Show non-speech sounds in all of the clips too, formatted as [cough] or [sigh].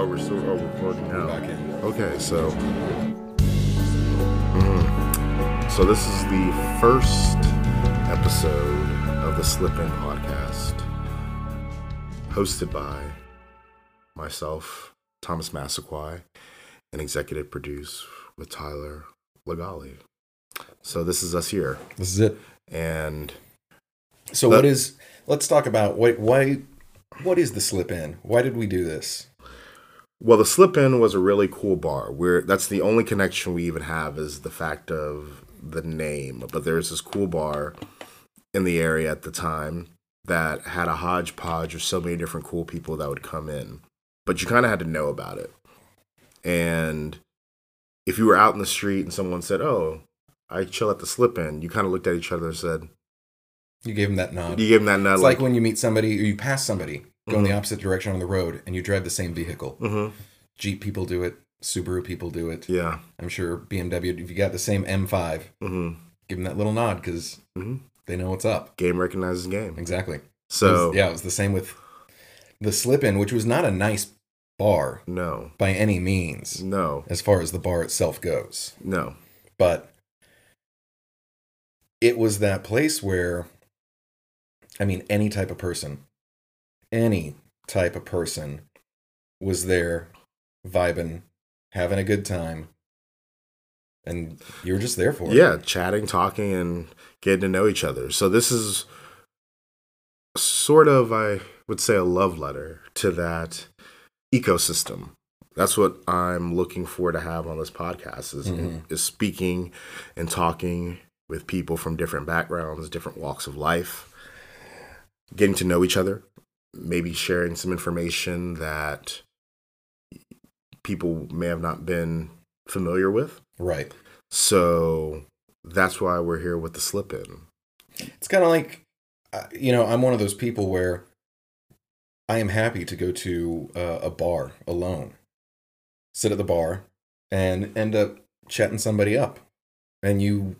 Oh, we're still oh, recording now. Okay, so. Mm. so this is the first episode of the Slip INN podcast, hosted by myself, Thomas Massaquoi, and executive produced with Tyler Legali. So this is us here, This is it. and So Let- what is? Let's talk about what why what is the Slip INN? Why did we do this? Well, the Slip INN was a really cool bar. Where that's the only connection we even have is the fact of the name. But there's this cool bar in the area at the time that had a hodgepodge of so many different cool people that would come in. But you kind of had to know about it. And if you were out in the street and someone said, "Oh, I chill at the Slip INN," you kind of looked at each other and said, You gave him that nod. "You gave him that nod." it's like, when you meet somebody or you pass somebody, go in the opposite direction on the road, and you drive the same vehicle. Mhm. Jeep people do it. Subaru people do it. yeah, I'm sure BMW. If you got the same M5, hmm give them that little nod because Mhm. they know what's up. game recognizes game. Exactly. It So was- yeah, it was the same with the Slip INN, which was not a nice bar no, by any means, no, as far as the bar itself goes. no. but it was that place where i mean any type of person any type of person was there vibing having a good time and you were just there for it. Yeah chatting talking and getting to know each other. So this is sort of i would say a love letter to that ecosystem. That's what i'm looking for to have on this podcast is, Mhm. is speaking and talking with people from different backgrounds different walks of life getting to know each other maybe sharing some information that people may have not been familiar with. Right. So that's why we're here with the Slip INN. it's kind of like uh, you know i'm one of those people where i am happy to go to uh, a bar alone sit at the bar and end up chatting somebody up. And you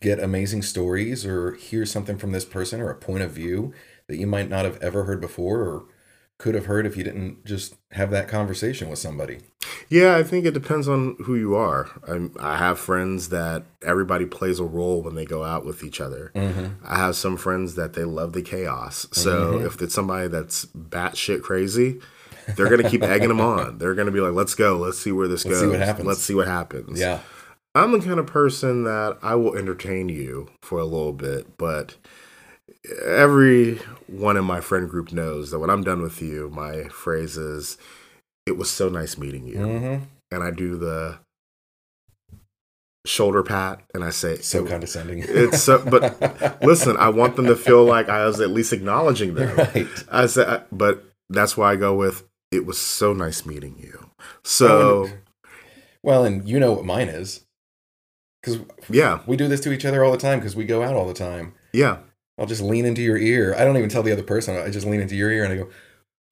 get amazing stories or hear something from this person or a point of view that you might not have ever heard before or could have heard if you didn't just have that conversation with somebody Yeah, I think it depends on who you are. I'm, I have friends that everybody plays a role when they go out with each other. mm-hmm. I have some friends that they love the chaos. So Mhm. if it's somebody that's batshit crazy, they're gonna keep egging them on. They're gonna be like, "Let's go. Let's see where this Let's goes. see what happens." Let's see what happens." yeah I'm the kind of person that I will entertain you for a little bit, but everyone in my friend group knows that when I'm done with you, my phrase is, "It was so nice meeting you," mm-hmm. and I do the shoulder pat and I say, so "It- condescending It's so, but [laughs] listen, I want them to feel like I was at least acknowledging them. right I said, but that's why I go with, "It was so nice meeting you." So Oh, Well, and you know what mine is. Because yeah, we do this to each other all the time because we go out all the time. yeah. I'll just lean into your ear. I don't even tell the other person. I just lean into your ear and I go,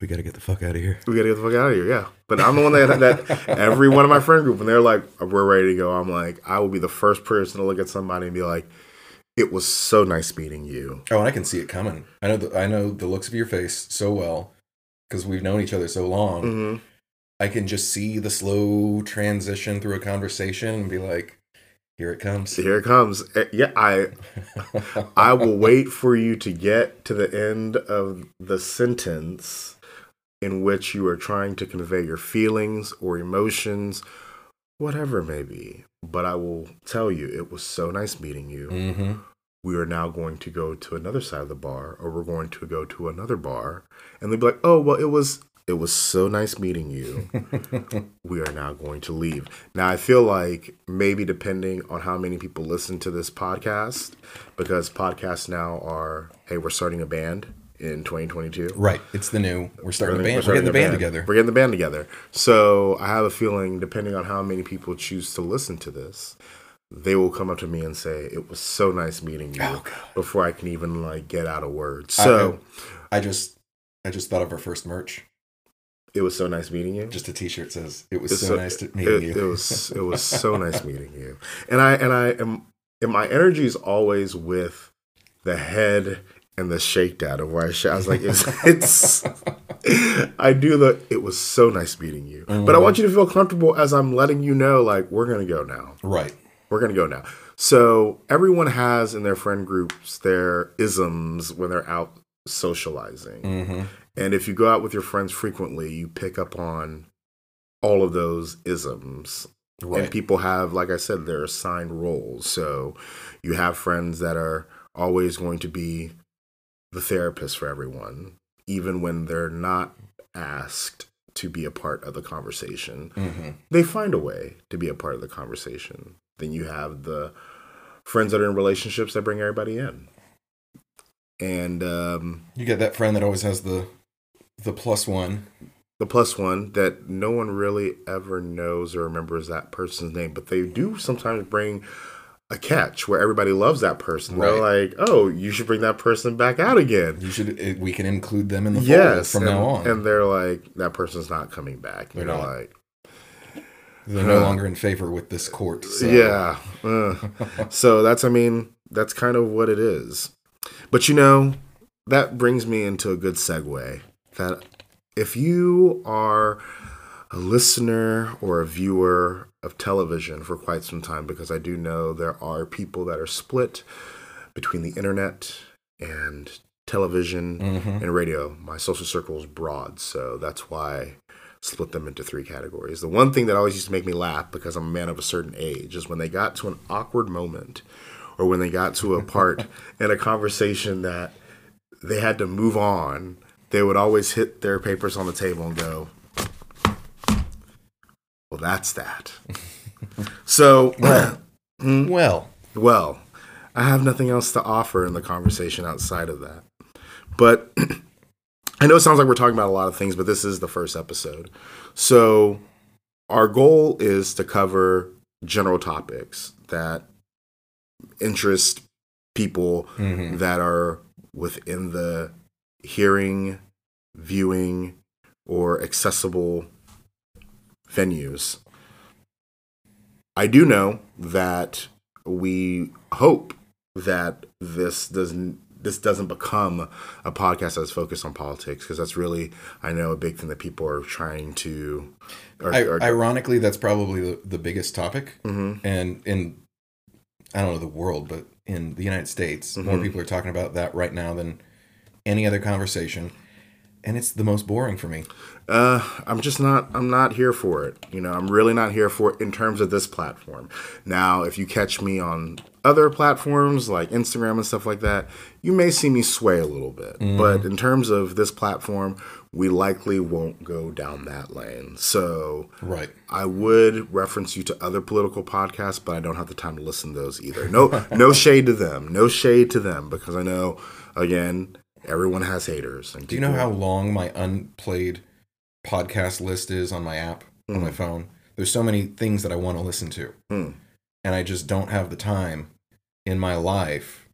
we got to get the fuck out of here. We gotta get the fuck out of here. Yeah, but I'm the one that that [laughs] every one of my friend group when they're like, "We're ready to go," I'm like, I will be the first person to look at somebody and be like, "It was so nice meeting you." Oh, and I can see it coming. I know the, I know the looks of your face so well because we've known each other so long. hmm I can just see the slow transition through a conversation and be like, here it comes. Here it comes. Eh, Yeah, I [laughs] I will wait for you to get to the end of the sentence in which you are trying to convey your feelings or emotions, whatever it may be. But I will tell you, it was so nice meeting you. hmm We are now going to go to another side of the bar, or we're going to go to another bar, and they'd be like, "Oh, well, it was it was so nice meeting you." [laughs] we are now going to leave. Now, I feel like maybe depending on how many people listen to this podcast, because podcasts now are, hey, we're starting a band in 2022. right. It's the new. We're starting a We're band. We're starting getting the a band together. We're getting the band together. So I have a feeling, depending on how many people choose to listen to this, they will come up to me and say, "It was so nice meeting you." Oh, Before I can even like get out a word. So I just, I just thought of our first merch. It was so nice meeting you. Just a T-shirt says, "It was so, nice to meet it, you." It was it was [laughs] so nice meeting you. And I and I am and my energy is always with the head and the shakedown of where I, sh- I was like, it's, [laughs] it's I do the. It was so nice meeting you, but I want you to feel comfortable as I'm letting you know, like we're gonna go now. Right. We're gonna go now. So everyone has in their friend groups their isms when they're out socializing, Mm-hmm. and if you go out with your friends frequently, you pick up on all of those isms Right. and people have like i said their assigned roles so you have friends that are always going to be the therapist for everyone even when they're not asked to be a part of the conversation mm-hmm. they find a way to be a part of the conversation then you have the friends that are in relationships that bring everybody in and um, You get that friend that always has the the plus one. the plus one that no one really ever knows or remembers that person's name, but they do sometimes bring a catch where everybody loves that person. They're like, "Oh, you should bring that person back out again." You should. We can include them in the Yes, from and, now on. and they're like, "That person's not coming back." They're not. like, They're no longer in favor with this court. So. Yeah. uh. so that's, I mean, that's kind of what it is. But you know, that brings me into a good segue that if you are a listener or a viewer of television for quite some time, because I do know there are people that are split between the internet and television Mhm. and radio. My social circle is broad, so that's why I split them into three categories. The one thing that always used to make me laugh because I'm a man of a certain age is when they got to an awkward moment or when they got to a part [laughs] in a conversation that they had to move on, they would always hit their papers on the table and go, Well, that's that. [laughs] so, [clears throat] hmm? Well, well, I have nothing else to offer in the conversation outside of that. But [clears throat] I know it sounds like we're talking about a lot of things, but this is the first episode. So our goal is to cover general topics that interest people Mhm. that are within the hearing, viewing, or accessible venues. I do know that we hope that this doesn't this doesn't become a podcast that's focused on politics because that's really I know a big thing that people are trying to. Are, I, are- ironically, that's probably the, the biggest topic. Mhm. And in, I don't know the world, but in the United States, more Mhm. people are talking about that right now than any other conversation. And it's the most boring for me. Uh, I'm just not. I'm not here for it. You know, I'm really not here for it in terms of this platform. Now, if you catch me on other platforms like Instagram and stuff like that, you may see me sway a little bit. But in terms of this platform, we likely won't go down that lane. So Right. I would reference you to other political podcasts, but I don't have the time to listen to those either. No, no [laughs] shade to them. No shade to them because I know, again, everyone has haters. Do you know how long my unplayed podcast list is on my app on my phone? There's so many things that I want to listen to. Hmm. And I just don't have the time in my life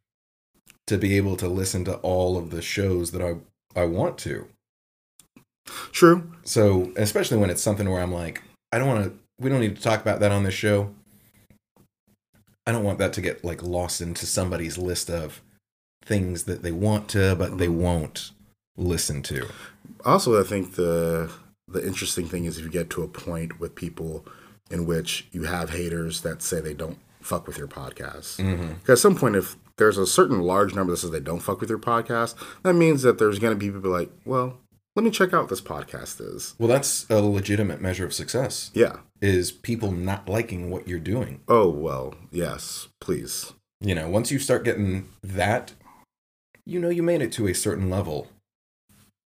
to be able to listen to all of the shows that I, I want to. True. So, especially when it's something where I'm like, I don't want to, we don't need to talk about that on this show. I don't want that to get like lost into somebody's list of things that they want to, but they won't listen to. Also, I think the the interesting thing is if you get to a point with people in which you have haters that say they don't fuck with your podcast. Mm-hmm. Because at some point, if there's a certain large number that says they don't fuck with your podcast, that means that there's going to be people like, well, let me check out what this podcast is. Well, that's a legitimate measure of success. Yeah. Is people not liking what you're doing. Oh well, yes, please. You know, once you start getting that, you know you made it to a certain level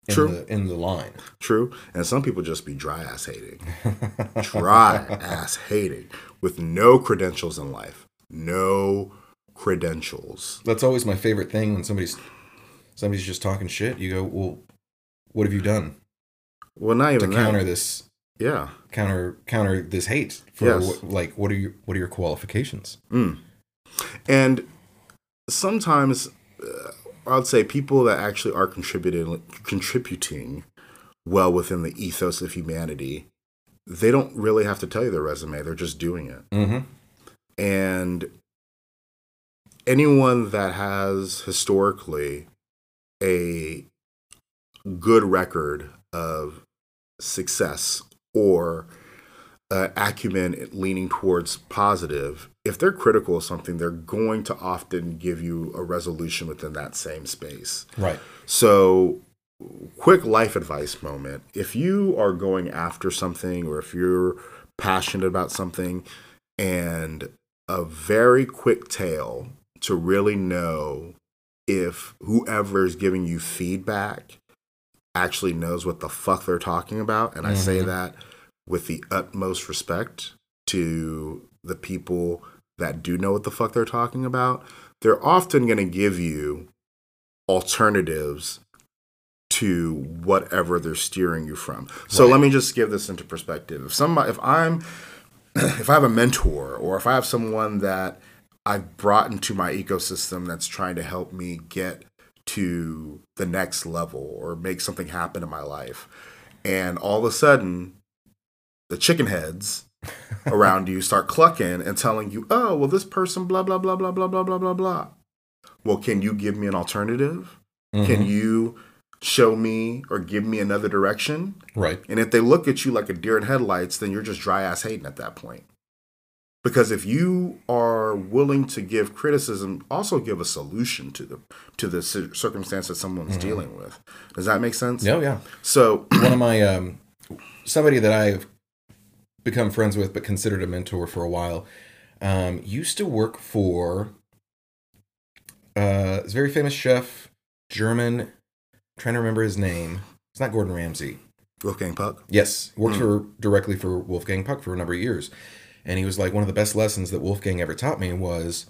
in True. the in the line. True. And some people just be dry ass hating. dry [laughs] ass hating with no credentials in life. No credentials. That's always my favorite thing when somebody's somebody's just talking shit. You go, "Well, what have you done Well, not even that. To counter this Yeah. counter counter this hate for Yes. what, like what are your what are your qualifications?" Mm. And sometimes uh, I'd say people that actually are contributing contributing well within the ethos of humanity, they don't really have to tell you their resume. They're just doing it. Mm-hmm. And anyone that has historically a good record of success or uh, acumen leaning towards positive, if they're critical of something, they're going to often give you a resolution within that same space. Right. So, quick life advice moment. If you are going after something or if you're passionate about something and a very quick tale to really know if whoever is giving you feedback actually knows what the fuck they're talking about. And I say Mhm. that with the utmost respect to the people that do know what the fuck they're talking about. They're often going to give you alternatives to whatever they're steering you from. So Right. let me just give this into perspective. If somebody if I'm [clears throat] if I have a mentor or if I have someone that I've brought into my ecosystem that's trying to help me get to the next level or make something happen in my life. And all of a sudden, the chicken heads around you start clucking and telling you, oh, well, this person, blah, blah, blah, blah, blah, blah, blah, blah, blah. Well, can you give me an alternative? Can Mhm. you show me or give me another direction? Right. And if they look at you like a deer in headlights, then you're just dry ass hating at that point. Because if you are willing to give criticism, also give a solution to the to the circumstance that someone's dealing with. Does that make sense? No, yeah. So One of my um, somebody that I've become friends with, but considered a mentor for a while, um, used to work for uh, this very famous chef, German. trying to remember his name. It's not Gordon Ramsay. Wolfgang Puck. Yes, worked Hmm. for directly for Wolfgang Puck for a number of years, and he was like one of the best lessons that Wolfgang ever taught me was,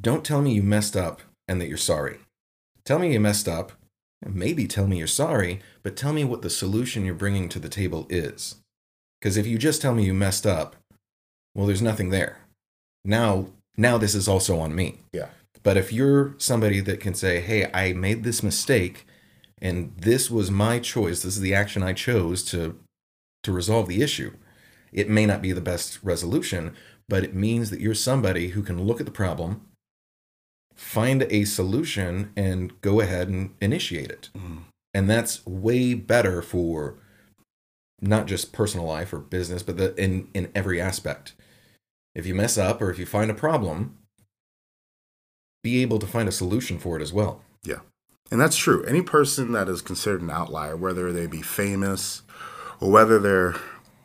don't tell me you messed up and that you're sorry. Tell me you messed up, and maybe tell me you're sorry, but tell me what the solution you're bringing to the table is. Because if you just tell me you messed up, well, there's nothing there. Now, now this is also on me. Yeah. But if you're somebody that can say, hey, I made this mistake and this was my choice, this is the action I chose to to resolve the issue. It may not be the best resolution, but it means that you're somebody who can look at the problem, find a solution and go ahead and initiate it. Mm. And that's way better for not just personal life or business, but the, in in every aspect. If you mess up or if you find a problem, be able to find a solution for it as well. Yeah. And that's true. Any person that is considered an outlier, whether they be famous or whether they're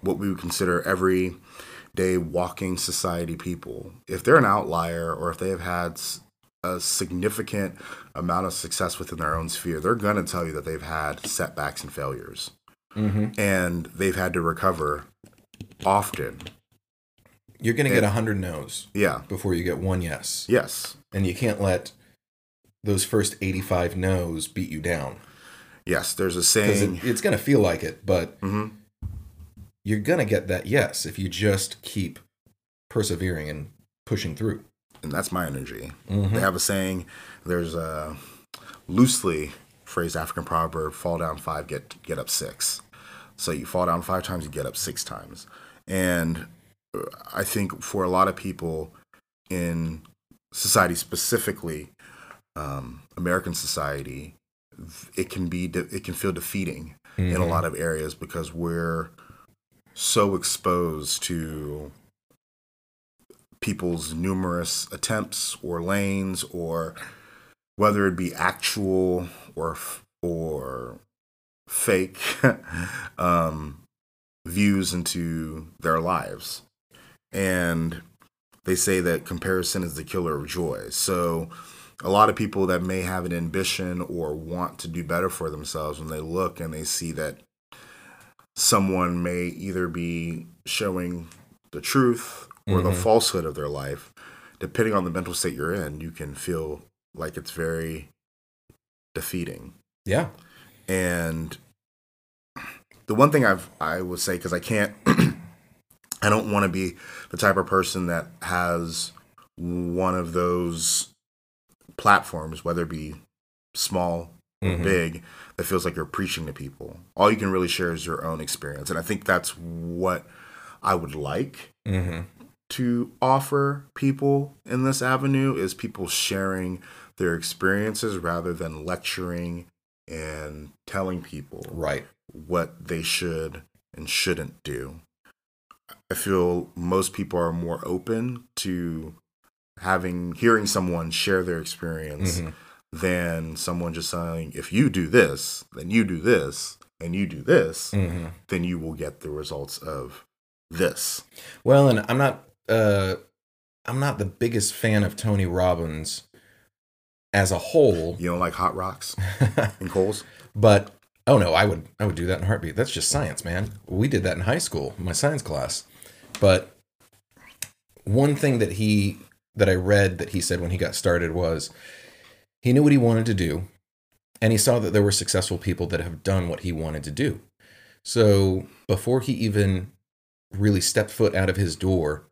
what we would consider everyday walking society people, if they're an outlier or if they have had a significant amount of success within their own sphere, they're going to tell you that they've had setbacks and failures Mm-hmm. and they've had to recover often. You're going to get a hundred no's Yeah. before you get one yes, Yes. and you can't let those first 85 no's beat you down Yes. There's a saying. it, it's going to feel like it, but Mhm. you're going to get that yes if you just keep persevering and pushing through. and that's my energy. Mhm. They have a saying. There's a loosely phrased African proverb: "Fall down five, get get up six. So you fall down five times, you get up six times. And uh, I think for a lot of people in society, specifically um, American society, it can be de- it can feel defeating in a Mhm. lot of areas because we're so exposed to people's numerous attempts or lanes or whether it be actual or or fake [laughs] um, views into their lives and they say that comparison is the killer of joy so a lot of people that may have an ambition or want to do better for themselves when they look and they see that someone may either be showing the truth or the Mhm. falsehood of their life depending on the mental state you're in you can feel like it's very defeating Yeah. and the one thing I've I would say because I can't [clears throat] I don't want to be the type of person that has one of those platforms, whether it be small or Mhm. big, that feels like you're preaching to people. All you can really share is your own experience, and I think that's what I would like Mm-hmm. to offer people in this avenue is people sharing their experiences rather than lecturing and telling people Right. what they should and shouldn't do. I feel most people are more open to having hearing someone share their experience Mhm. than someone just saying, if you do this, then you do this, and you do this, hmm then you will get the results of this. Well, and I'm not uh I'm not the biggest fan of Tony Robbins as a whole. You don't like hot rocks and coals? [laughs] but oh no, I would I would do that in a heartbeat. That's just science, man. We did that in high school, my science class. But one thing that he that I read that he said when he got started was he knew what he wanted to do and he saw that there were successful people that have done what he wanted to do. So, before he even really stepped foot out of his door,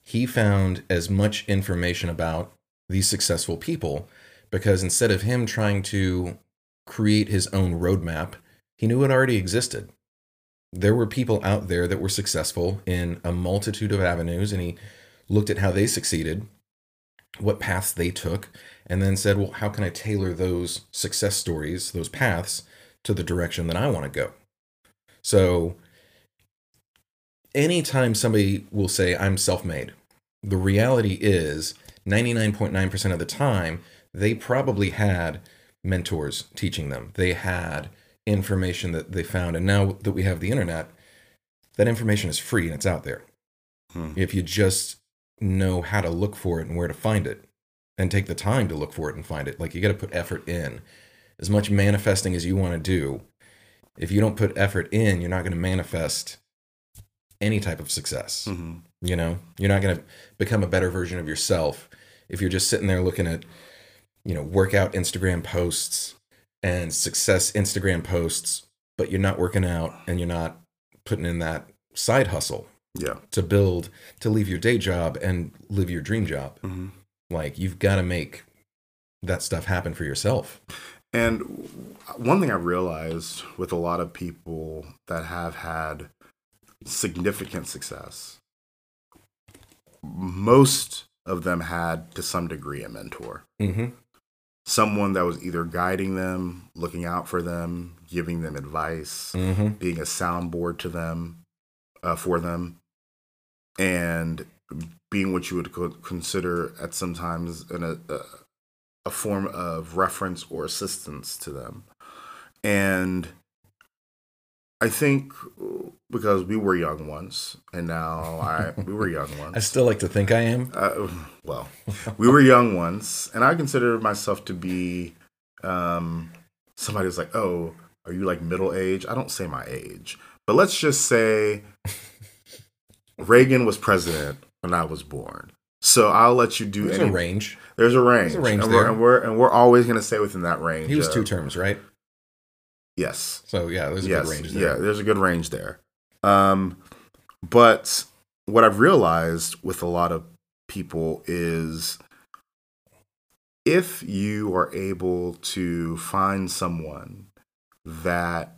he found as much information about these successful people because instead of him trying to create his own roadmap, he knew it already existed. There were people out there that were successful in a multitude of avenues, and he looked at how they succeeded, what paths they took, and then said, Well, how can I tailor those success stories, those paths, to the direction that I want to go? So, anytime somebody will say, I'm self made, the reality is 99.9% of the time, they probably had mentors teaching them. They had information that they found. And now that we have the internet, that information is free and it's out there. Hmm. If you just know how to look for it and where to find it and take the time to look for it and find it, like you got to put effort in. As much manifesting as you want to do, if you don't put effort in, you're not going to manifest any type of success. hmm You know, you're not going to become a better version of yourself if you're just sitting there looking at, you know, workout Instagram posts and success Instagram posts, but you're not working out and you're not putting in that side hustle Yeah. to build, to leave your day job and live your dream job. hmm Like, you've got to make that stuff happen for yourself. And one thing I realized with a lot of people that have had significant success, most of them had to some degree a mentor. hmm Someone that was either guiding them, looking out for them, giving them advice, hmm being a soundboard to them, uh, for them, and being what you would co- consider at sometimes an, a, a form of reference or assistance to them. And I think because we were young once, and now I we were young [laughs] once. I still like to think I am. Uh, well, we were young once, and I consider myself to be um, somebody who's like, "Oh, are you like middle age?" I don't say my age, but let's just say Reagan was president when I was born. So I'll let you do There's any. a range. There's a range, There's a range and, we're, there. and we're and we're always going to stay within that range. He was of- two terms, right? Yes, So, yeah, there's a yes, good range there. yeah. There's a good range there. Um, but what I've realized with a lot of people is if you are able to find someone that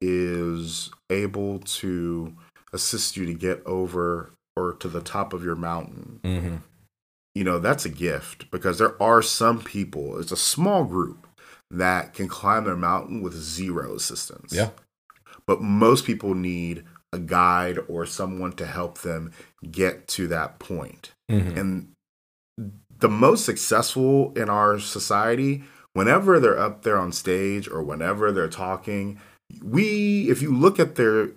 is able to assist you to get over or to the top of your mountain, hmm you know, that's a gift because there are some people, it's a small group that can climb their mountain with zero assistance. Yeah. But most people need a guide or someone to help them get to that point. hmm And the most successful in our society, whenever they're up there on stage or whenever they're talking, we if you look at their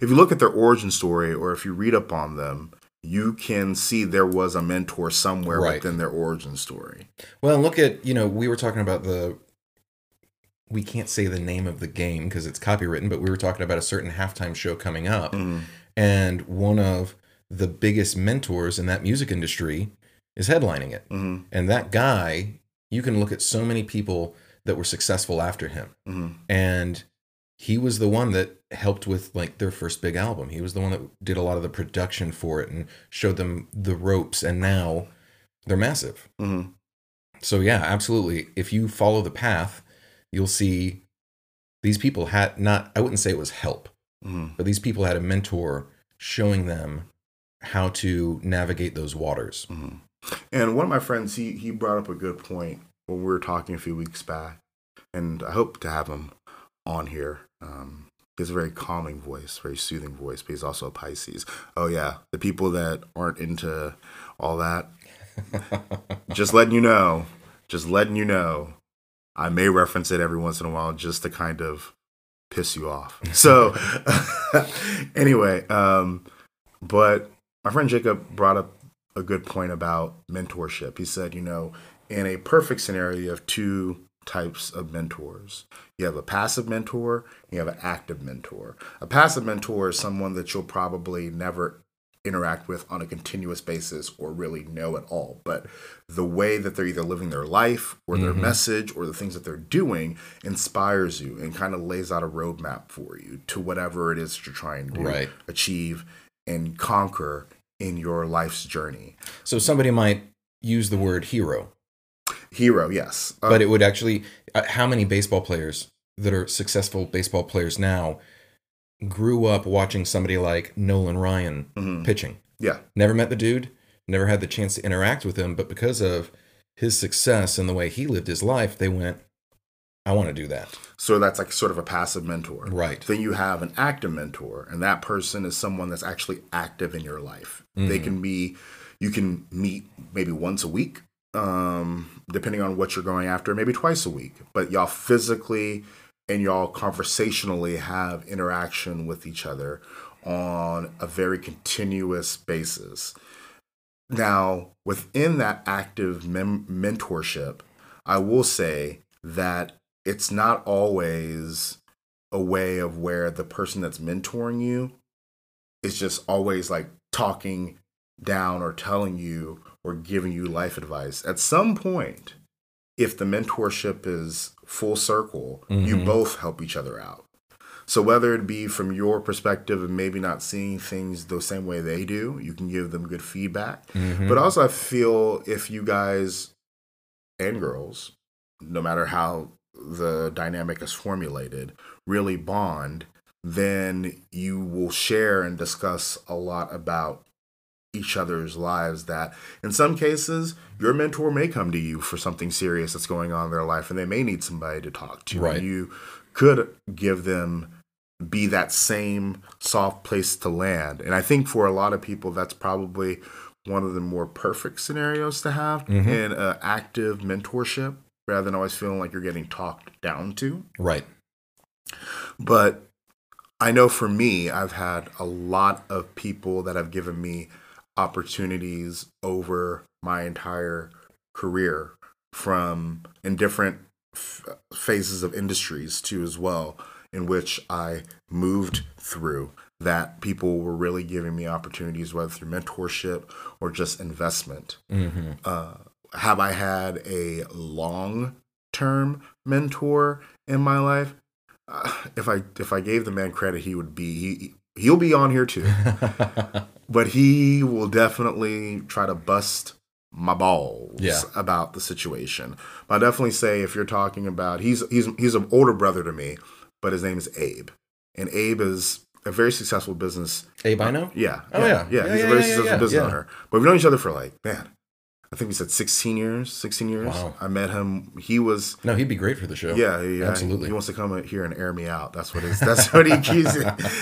if you look at their origin story or if you read up on them, you can see there was a mentor somewhere Right. within their origin story. Well, look at, you know, we were talking about the, we can't say the name of the game because it's copywritten, but we were talking about a certain halftime show coming up. Mm. And one of the biggest mentors in that music industry is headlining it. hmm And that guy, you can look at so many people that were successful after him. hmm And he was the one that helped with like their first big album. He was the one that did a lot of the production for it and showed them the ropes. And now they're massive. hmm So yeah, absolutely. If you follow the path, you'll see these people had not I wouldn't say it was help, hmm but these people had a mentor showing them how to navigate those waters. hmm And one of my friends, he he brought up a good point when we were talking a few weeks back, and I hope to have him on here. Um, he has a very calming voice, very soothing voice, but he's also a Pisces. Oh yeah, the people that aren't into all that, [laughs] just letting you know, just letting you know, I may reference it every once in a while just to kind of piss you off. [laughs] So [laughs] anyway, um, but my friend Jacob brought up a good point about mentorship. He said, you know, in a perfect scenario, you have two types of mentors. You have a passive mentor, you have an active mentor. A passive mentor is someone that you'll probably never interact with on a continuous basis or really know at all. But the way that they're either living their life or their mm-hmm. message or the things that they're doing inspires you and kind of lays out a roadmap for you to whatever it is you're trying to right. achieve and conquer in your life's journey. So somebody might use the word hero. Hero, yes. Uh, but it would actually, uh, how many baseball players that are successful baseball players now grew up watching somebody like Nolan Ryan mm-hmm. pitching? Yeah. Never met the dude, never had the chance to interact with him, but because of his success and the way he lived his life, they went, I want to do that. So that's like sort of a passive mentor. Right. Then you have an active mentor, and that person is someone that's actually active in your life. Mm-hmm. They can be, you can meet maybe once a week, um, depending on what you're going after, maybe twice a week. But y'all physically and y'all conversationally have interaction with each other on a very continuous basis. Now, within that active mem- mentorship, I will say that it's not always a way of where the person that's mentoring you is just always like talking down or telling you or giving you life advice. At some point, if the mentorship is full circle, mm-hmm. you both help each other out. So whether it be from your perspective and maybe not seeing things the same way they do, you can give them good feedback. Mm-hmm. But also I feel if you guys and girls, no matter how the dynamic is formulated really bond, then you will share and discuss a lot about each other's lives that in some cases your mentor may come to you for something serious that's going on in their life and they may need somebody to talk to right. you could give them be that same soft place to land and i think for a lot of people that's probably one of the more perfect scenarios to have mm-hmm. in an active mentorship rather than always feeling like you're getting talked down to. Right. But I know for me, I've had a lot of people that have given me opportunities over my entire career from in different f- phases of industries too as well in which I moved through that people were really giving me opportunities whether through mentorship or just investment mm-hmm. uh, have I had a long term mentor in my life? Uh, if I if I gave the man credit, he would be he he'll be on here too, [laughs] but he will definitely try to bust my balls yeah. about the situation. But I definitely say if you're talking about he's he's he's an older brother to me, but his name is Abe, and Abe is a very successful business. Abe, I know. Yeah. Oh yeah. Yeah. yeah. He's yeah, a very successful business owner. But we've known each other for like man, I think we said 16 years. 16 years. Wow. I met him. He was. No, he'd be great for the show. Yeah, yeah, absolutely. He, he wants to come here and air me out. That's what is. That's what he keeps.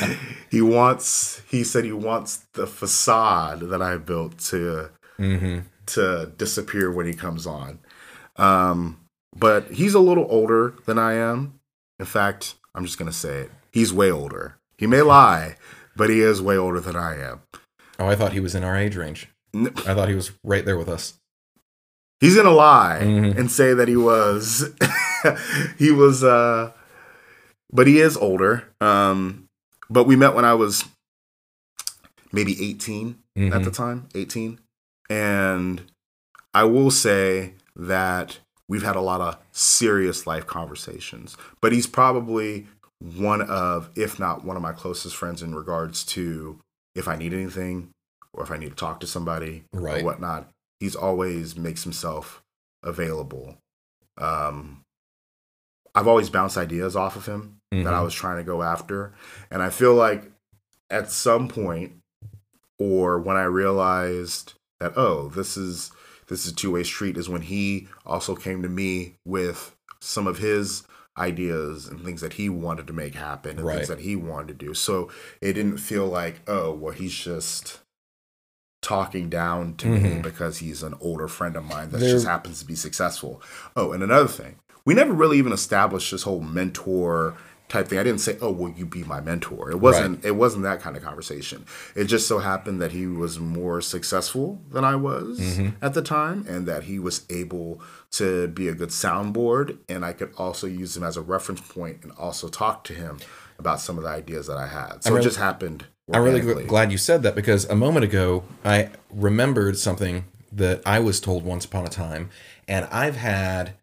[laughs] he wants. He said he wants the facade that I built to mm-hmm. to disappear when he comes on. Um, but he's a little older than I am. In fact, I'm just gonna say it. He's way older. He may lie, but he is way older than I am. Oh, I thought he was in our age range. I thought he was right there with us he's gonna lie mm-hmm. and say that he was [laughs] he was uh but he is older um but we met when i was maybe 18 mm-hmm. at the time 18 and i will say that we've had a lot of serious life conversations but he's probably one of if not one of my closest friends in regards to if i need anything or if i need to talk to somebody right. or whatnot he's always makes himself available. Um, I've always bounced ideas off of him mm-hmm. that I mm-hmm. was trying to go after, and I feel like at some point, or when I realized that oh, this is this is a two way street is when he also came to me with some of his ideas and things that he wanted to make happen and Right. things that he wanted to do. So it didn't feel like, oh, well, he's just talking down to me Mhm. because he's an older friend of mine that There- just happens to be successful. Oh, and another thing, we never really even established this whole mentor type thing. I didn't say, "Oh, will you be my mentor?" It wasn't. It wasn't that kind of conversation. It just so happened that he was more successful than I was Mhm. at the time, and that he was able to be a good soundboard, and I could also use him as a reference point and also talk to him about some of the ideas that I had. So I'm it just happened. I'm really gl- glad you said that because a moment ago I remembered something that I was told once upon a time, and I've had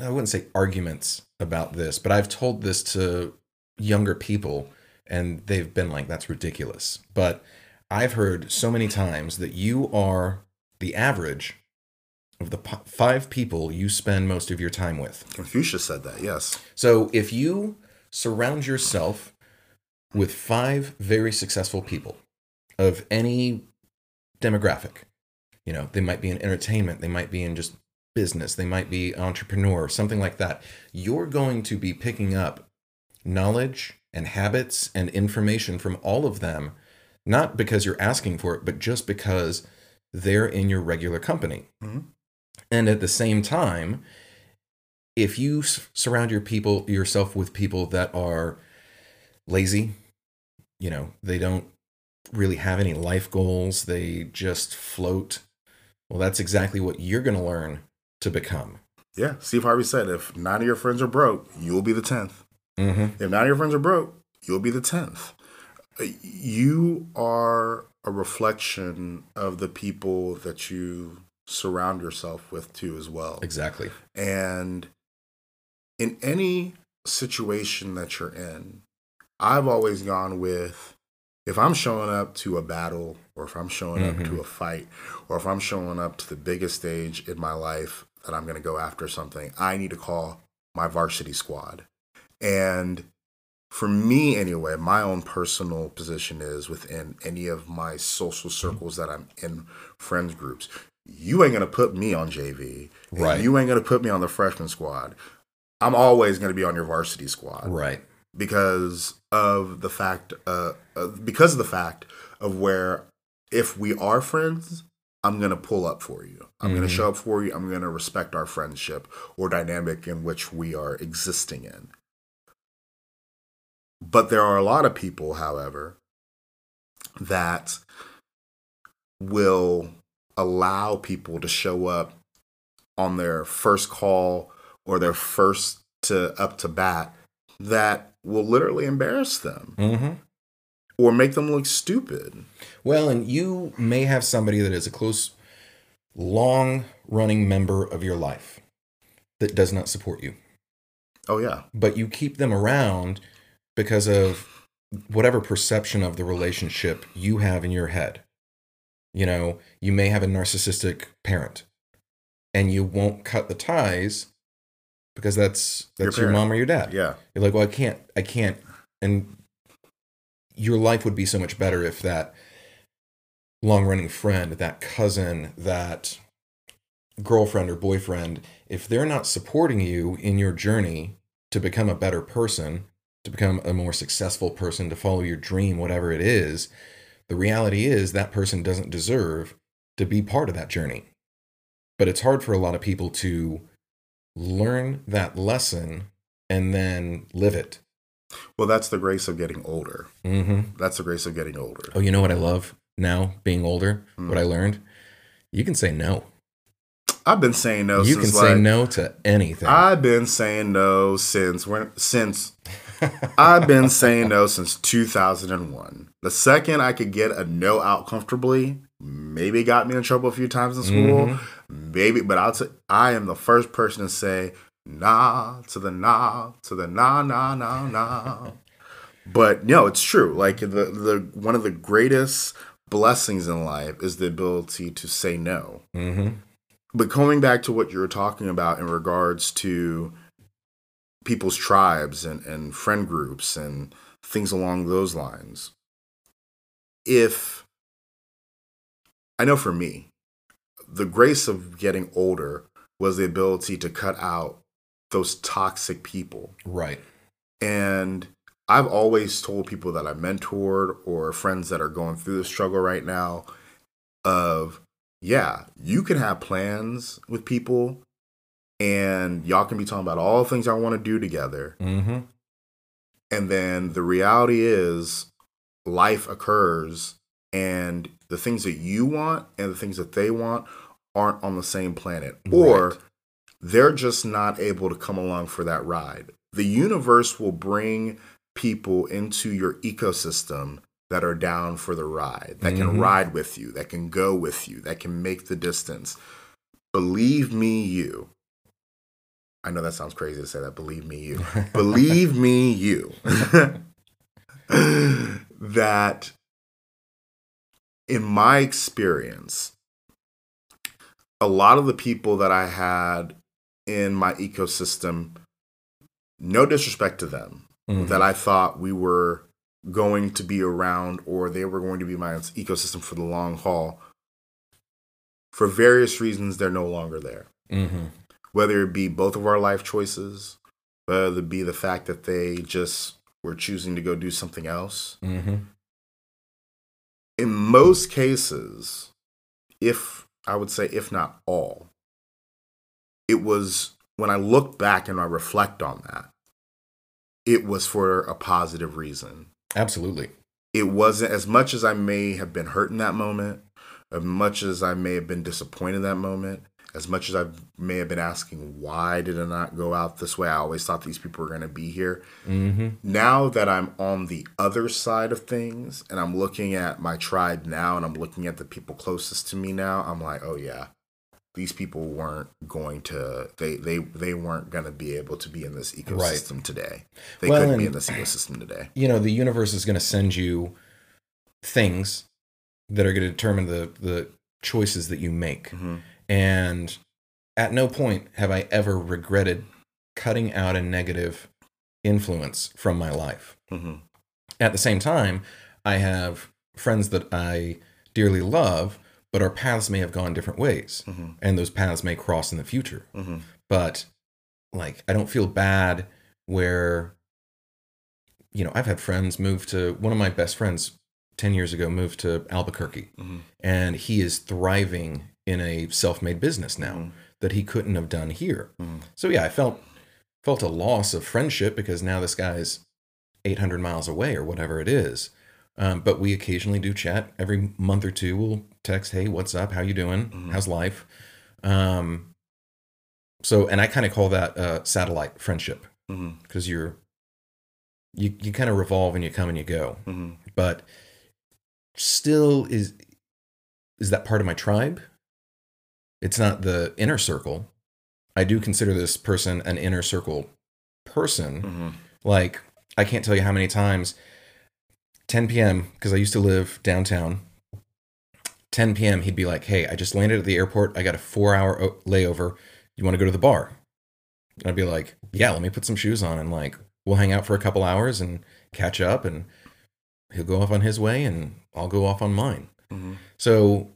I wouldn't say arguments about this, but I've told this to younger people, and they've been like, "That's ridiculous." But I've heard so many times that you are the average of the p- five people you spend most of your time with. Confucius said that. Yes. So if you surround yourself with five very successful people of any demographic, you know, they might be in entertainment, they might be in just business, they might be entrepreneur, something like that, you're going to be picking up knowledge and habits and information from all of them, not because you're asking for it, but just because they're in your regular company. Mhm. And at the same time, if you s- surround your people yourself with people that are lazy, you know, they don't really have any life goals, they just float. Well, that's exactly what you're going to learn to become. Yeah. Steve Harvey said, "If nine of your friends are broke, you'll be the tenth. Mm-hmm. If nine of your friends are broke, you'll be the tenth. Uh, You are a reflection of the people that you surround yourself with too, as well. Exactly. And in any situation that you're in, I've always gone with if I'm showing up to a battle or if I'm showing up Mhm. to a fight or if I'm showing up to the biggest stage in my life that I'm going to go after something, I need to call my varsity squad. And for me, anyway, my own personal position is within any of my social circles that I'm in, friends groups. You ain't gonna put me on JV, and Right. You ain't gonna put me on the freshman squad. I'm always gonna be on your varsity squad Right. Because of the fact, uh, uh, because of the fact of where if we are friends, I'm gonna pull up for you. I'm gonna Mhm. show up for you. I'm gonna respect our friendship or dynamic in which we are existing in. But there are a lot of people, however, that will allow people to show up on their first call or their first to up to bat that will literally embarrass them Mm-hmm. or make them look stupid. Well, and you may have somebody that is a close, long running member of your life that does not support you, Oh yeah. but you keep them around because of whatever perception of the relationship you have in your head. You know, you may have a narcissistic parent and you won't cut the ties because that's that's your, parent. mom or your dad. Yeah. You're like, well, I can't, I can't. And your life would be so much better if that long running friend, that cousin, that girlfriend or boyfriend, if they're not supporting you in your journey to become a better person, to become a more successful person, to follow your dream, whatever it is, the reality is that person doesn't deserve to be part of that journey. But it's hard for a lot of people to learn that lesson and then live it. Well, that's the grace of getting older. Mm-hmm. That's the grace of getting older. Oh, you know what I love now, being older? Hmm. What I learned? You can say no. I've been saying no you can say no to anything. I've been saying no since when since I've been saying no since 2001. The second I could get a no out comfortably, maybe it got me in trouble a few times in school, Mhm. maybe, but I'll t- I am the first person to say nah to the nah to the nah nah nah nah. [laughs] But no, it's true. Like the the one of the greatest blessings in life is the ability to say no. Mm-hmm. But going back to what you were talking about in regards to people's tribes and, and friend groups and things along those lines, if I know for me, the grace of getting older was the ability to cut out those toxic people. Right. And I've always told people that I mentored or friends that are going through the struggle right now of yeah, you can have plans with people and y'all can be talking about all the things I want to do together. Mm-hmm. And then the reality is life occurs and the things that you want and the things that they want aren't on the same planet. Or Right. they're just not able to come along for that ride. The universe will bring people into your ecosystem that are down for the ride, that can Mhm. ride with you, that can go with you, that can make the distance. Believe me, you. I know that sounds crazy to say that. Believe me, you. [laughs] Believe me, you. [laughs] that in my experience, a lot of the people that I had in my ecosystem, no disrespect to them, Mhm. that I thought we were going to be around or they were going to be my ecosystem for the long haul. For various reasons, they're no longer there. Mm-hmm. Whether it be both of our life choices, whether it be the fact that they just were choosing to go do something else. Mm-hmm. In most cases, if I would say, if not all, it was when I look back and I reflect on that, it was for a positive reason. Absolutely. it wasn't as much as I may have been hurt in that moment, as much as I may have been disappointed in that moment, as much as I may have been asking, why did it not go out this way? I always thought these people were going to be here. Mm-hmm. Now that I'm on the other side of things and I'm looking at my tribe now and I'm looking at the people closest to me now, I'm like, oh yeah, these people weren't going to they they they weren't going to be able to be in this ecosystem today. They Well, couldn't be in this ecosystem today. You know, the universe is going to send you things that are going to determine the the choices that you make. hmm And at no point have I ever regretted cutting out a negative influence from my life. hmm At the same time, I have friends that I dearly love, but our paths may have gone different ways, hmm and those paths may cross in the future. hmm But like, I don't feel bad where, you know, I've had friends move to one of my best friends 10 years ago moved to Albuquerque, hmm and he is thriving in a self-made business now Mhm. that he couldn't have done here. Mhm. So yeah, I felt felt a loss of friendship because now this guy's 800 miles away or whatever it is. Um, but we occasionally do chat every month or two. We'll text, "Hey, what's up? How you doing? Mhm. How's life?" Um, so, and I kind of call that uh, satellite friendship because you're you you kind of revolve and you come and you go. But still, is is that part of my tribe? It's not the inner circle. I do consider this person an inner circle person. hmm Like, I can't tell you how many times 10 p.m., because I used to live downtown. 10 p.m., he'd be like, Hey, I just landed at the airport. I got a four hour o- layover. You want to go to the bar? And I'd be like, Yeah, let me put some shoes on and like, we'll hang out for a couple hours and catch up. And he'll go off on his way and I'll go off on mine. hmm So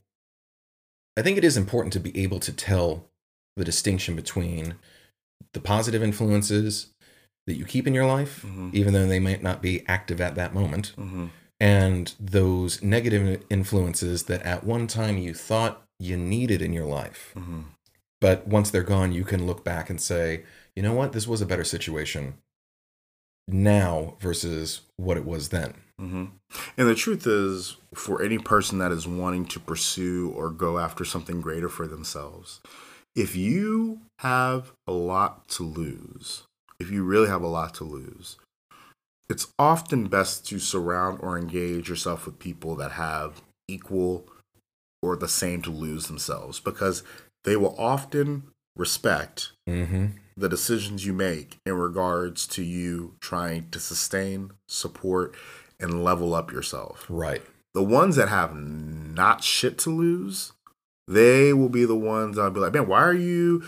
I think it is important to be able to tell the distinction between the positive influences that you keep in your life, hmm even though they might not be active at that moment, hmm and those negative influences that at one time you thought you needed in your life. hmm But once they're gone, you can look back and say, you know what, this was a better situation now versus what it was then. hmm And the truth is, for any person that is wanting to pursue or go after something greater for themselves, if you have a lot to lose, if you really have a lot to lose, it's often best to surround or engage yourself with people that have equal or the same to lose themselves because they will often respect Mm-hmm. The decisions you make in regards to you trying to sustain, support, and level up yourself. Right. The ones that have not shit to lose, they will be the ones I'll be like, man, why are you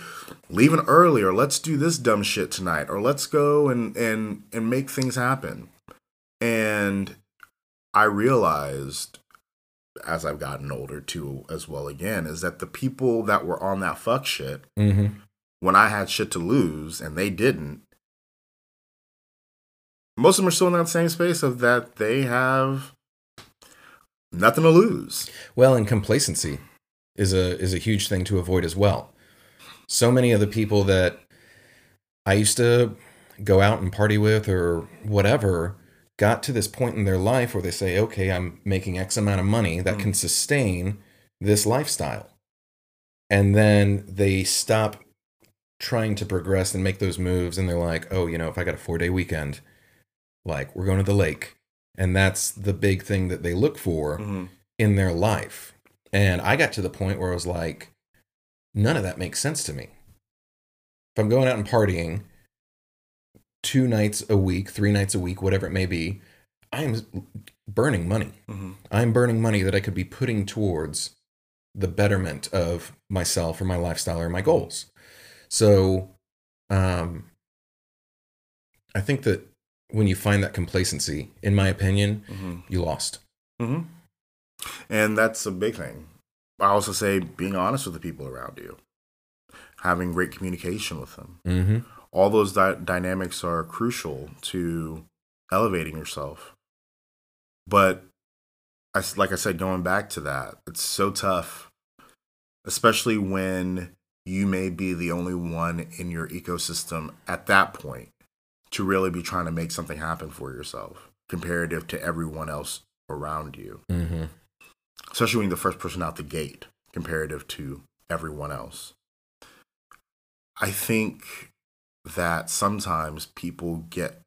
leaving early? Or let's do this dumb shit tonight, or let's go and and and make things happen. And I realized as I've gotten older too, as well. Again, is that the people that were on that fuck shit Mm-hmm. When I had shit to lose and they didn't. Most of them are still in that same space of that they have nothing to lose. Well, and complacency is a is a huge thing to avoid as well. So many of the people that I used to go out and party with or whatever got to this point in their life where they say, "Okay, I'm making X amount of money that Mm. can sustain this lifestyle." And then they stop trying to progress and make those moves and they're like, "Oh, you know, if I got a 4-day weekend, like we're going to the lake." And that's the big thing that they look for in their life. And I got to the point where I was like, none of that makes sense to me. If I'm going out and partying two nights a week, three nights a week, whatever it may be, I am burning money. Mm-hmm. I'm burning money that I could be putting towards the betterment of myself or my lifestyle or my goals. So, um, I think that when you find that complacency, in my opinion, Mm-hmm. you lost. Mm-hmm. And that's a big thing. I also say being honest with the people around you, having great communication with them. Mm-hmm. All those dy- dynamics are crucial to elevating yourself. But I, like I said, going back to that, it's so tough, especially when you may be the only one in your ecosystem at that point to really be trying to make something happen for yourself comparative to everyone else around you Mm-hmm. especially when you're the first person out the gate comparative to everyone else. I think that sometimes people get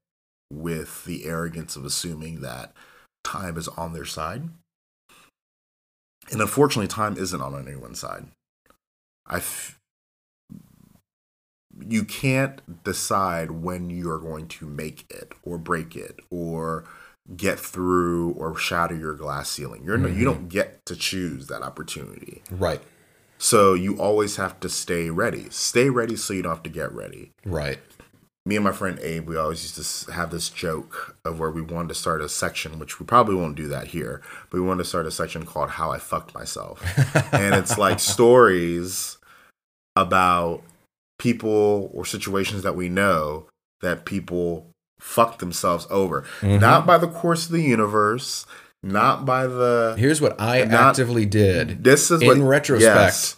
with the arrogance of assuming that time is on their side. And unfortunately, time isn't on anyone's side. I f- you can't decide when you're going to make it or break it or get through or shatter your glass ceiling. You're no, you Mhm. don't get to choose that opportunity. Right. So you always have to stay ready. Stay ready so you don't have to get ready. Right. Me and my friend Abe, we always used to have this joke of where we wanted to start a section, which we probably won't do that here, but we wanted to start a section called How I Fucked Myself. [laughs] and it's like stories about people or situations that we know that people fuck themselves over. Mhm. Not by the course of the universe, not by the Here's what I Not- actively did this is in what retrospect. yes,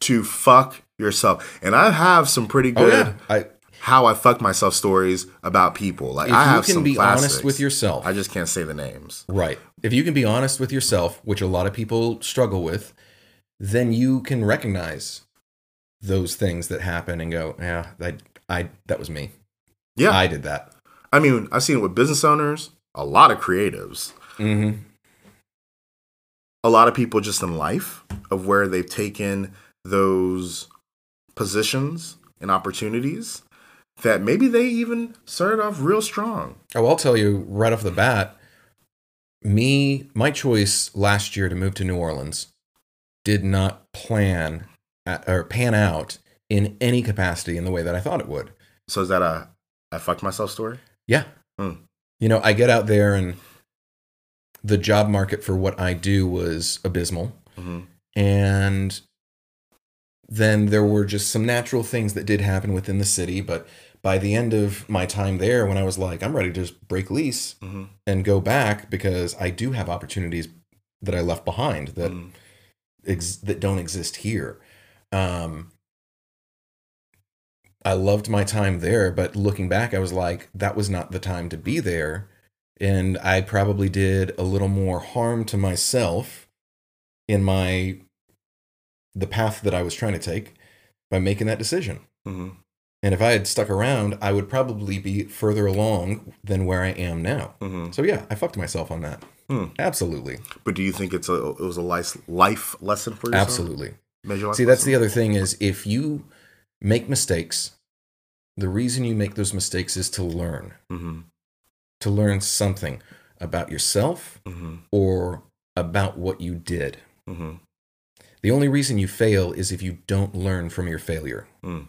to fuck yourself. And I have some pretty Oh good yeah. I, how I fuck myself stories about people. Like if I you have can some be classics. honest with yourself, I just can't say the names. right? If you can be honest with yourself, which a lot of people struggle with, then you can recognize those things that happen and go, yeah, I, I that was me. Yeah. I did that. I mean, I've seen it with business owners, a lot of creatives, Mm-hmm. a lot of people just in life of where they've taken those positions and opportunities that maybe they even started off real strong. Oh, I'll tell you right off the bat, me, my choice last year to move to New Orleans did not plan or pan out in any capacity in the way that I thought it would. So is that a I fucked myself story? Yeah. Hmm. You know, I get out there and the job market for what I do was abysmal. Mm-hmm. And then there were just some natural things that did happen within the city. But by the end of my time there, when I was like, I'm ready to just break lease Mm-hmm. and go back because I do have opportunities that I left behind that Mm. ex- that don't exist here. Um, I loved my time there, but looking back, I was like, that was not the time to be there, and I probably did a little more harm to myself in my the path that I was trying to take by making that decision. Mm-hmm. And if I had stuck around, I would probably be further along than where I am now. Mm-hmm. So yeah, I fucked myself on that. Hmm. Absolutely, But do you think it's a it was a life life lesson for yourself? absolutely. See, that's the other thing is if you make mistakes, the reason you make those mistakes is to learn, Mm-hmm. to learn something about yourself Mm-hmm. or about what you did. Mm-hmm. The only reason you fail is if you don't learn from your failure. Mm.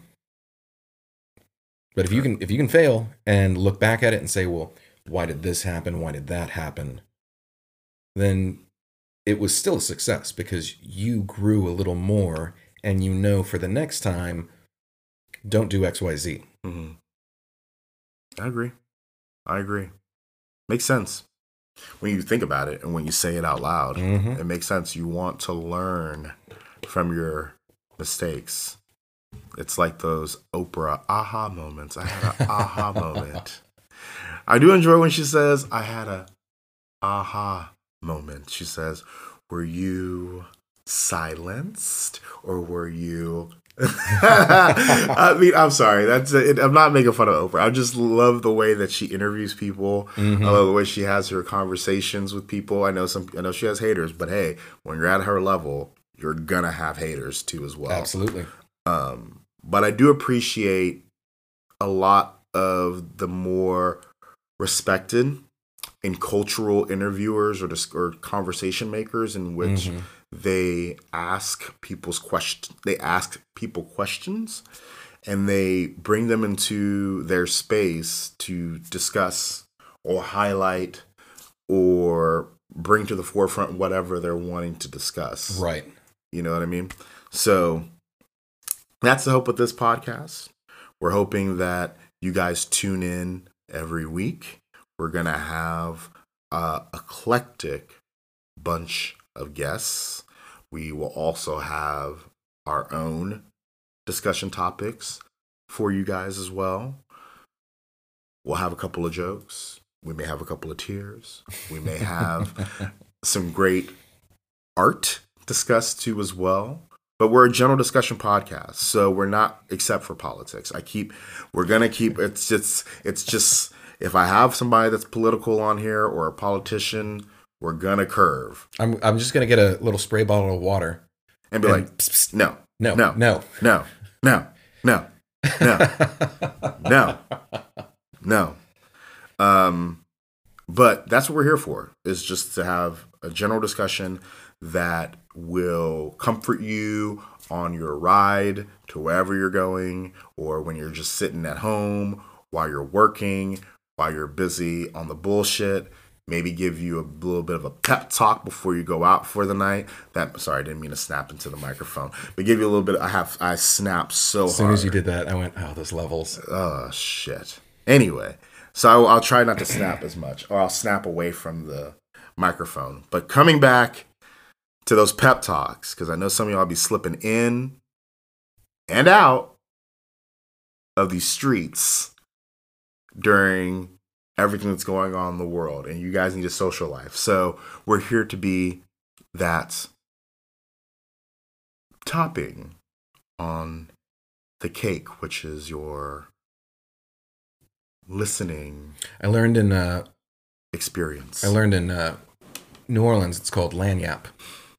But if you can if you can fail and look back at it and say, "Well, why did this happen? Why did that happen?" then it was still a success because you grew a little more and you know for the next time, don't do XYZ. hmm I agree. I agree. Makes sense when you think about it and when you say it out loud. Mhm. It makes sense. You want to learn from your mistakes. It's like those Oprah aha moments. I had an aha [laughs] moment. I do enjoy when she says, I had a aha moment. She says, Were you silenced or were you. [laughs] I mean, I'm sorry. That's it. I'm not making fun of Oprah. I just love the way that she interviews people. Mhm. I love the way she has her conversations with people. I know some. I know she has haters, but hey, when you're at her level, you're gonna have haters too as well. Absolutely. Um, but I do appreciate a lot of the more respected and cultural interviewers or, dis- or conversation makers in which Mhm. they ask people's question they ask people questions and they bring them into their space to discuss or highlight or bring to the forefront whatever they're wanting to discuss Right. you know what I mean? So that's the hope with this podcast. We're hoping that you guys tune in every week. We're going to have a eclectic bunch of guests. We will also have our own discussion topics for you guys as well. We'll have a couple of jokes. We may have a couple of tears. We may have [laughs] some great art discussed too as well. But we're a general discussion podcast, so we're not except for politics. I keep we're gonna keep it's just it's just if I have somebody that's political on here or a politician, we're gonna curve I'm I'm just gonna get a little spray bottle of water. and be And like, "Psst, no, No, No. no, no, no, no, no, [laughs] no, no. Um, but that's what we're here for is just to have a general discussion that will comfort you on your ride to wherever you're going or when you're just sitting at home while you're working while you're busy on the bullshit maybe give you a little bit of a pep talk before you go out for the night that sorry i didn't mean to snap into the microphone but give you a little bit i have i snapped so As soon hard as you did that, I went, oh, those levels. Oh shit. Anyway, so I'll, I'll try not to snap as much, or I'll snap away from the microphone. But coming back to those pep talks, because I know some of y'all be slipping in and out of these streets during everything that's going on in the world, and you guys need a social life. So we're here to be that topping on the cake, which is your listening I learned in uh, experience. I learned in uh, New Orleans. It's called lagniappe.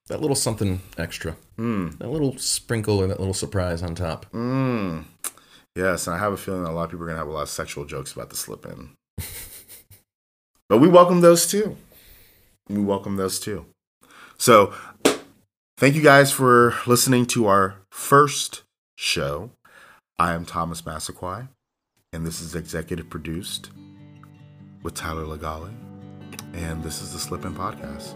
That little something extra, Mm, that little sprinkle, and that little surprise on top. mm. Yes, and I have a feeling a lot of people are gonna have a lot of sexual jokes about the Slip INN. [laughs] but we welcome those too. We welcome those too. So thank you guys for listening to our first show. I am Thomas Massaquoi, and this is executive produced with Tyler Legale. And this is the Slip INN Podcast.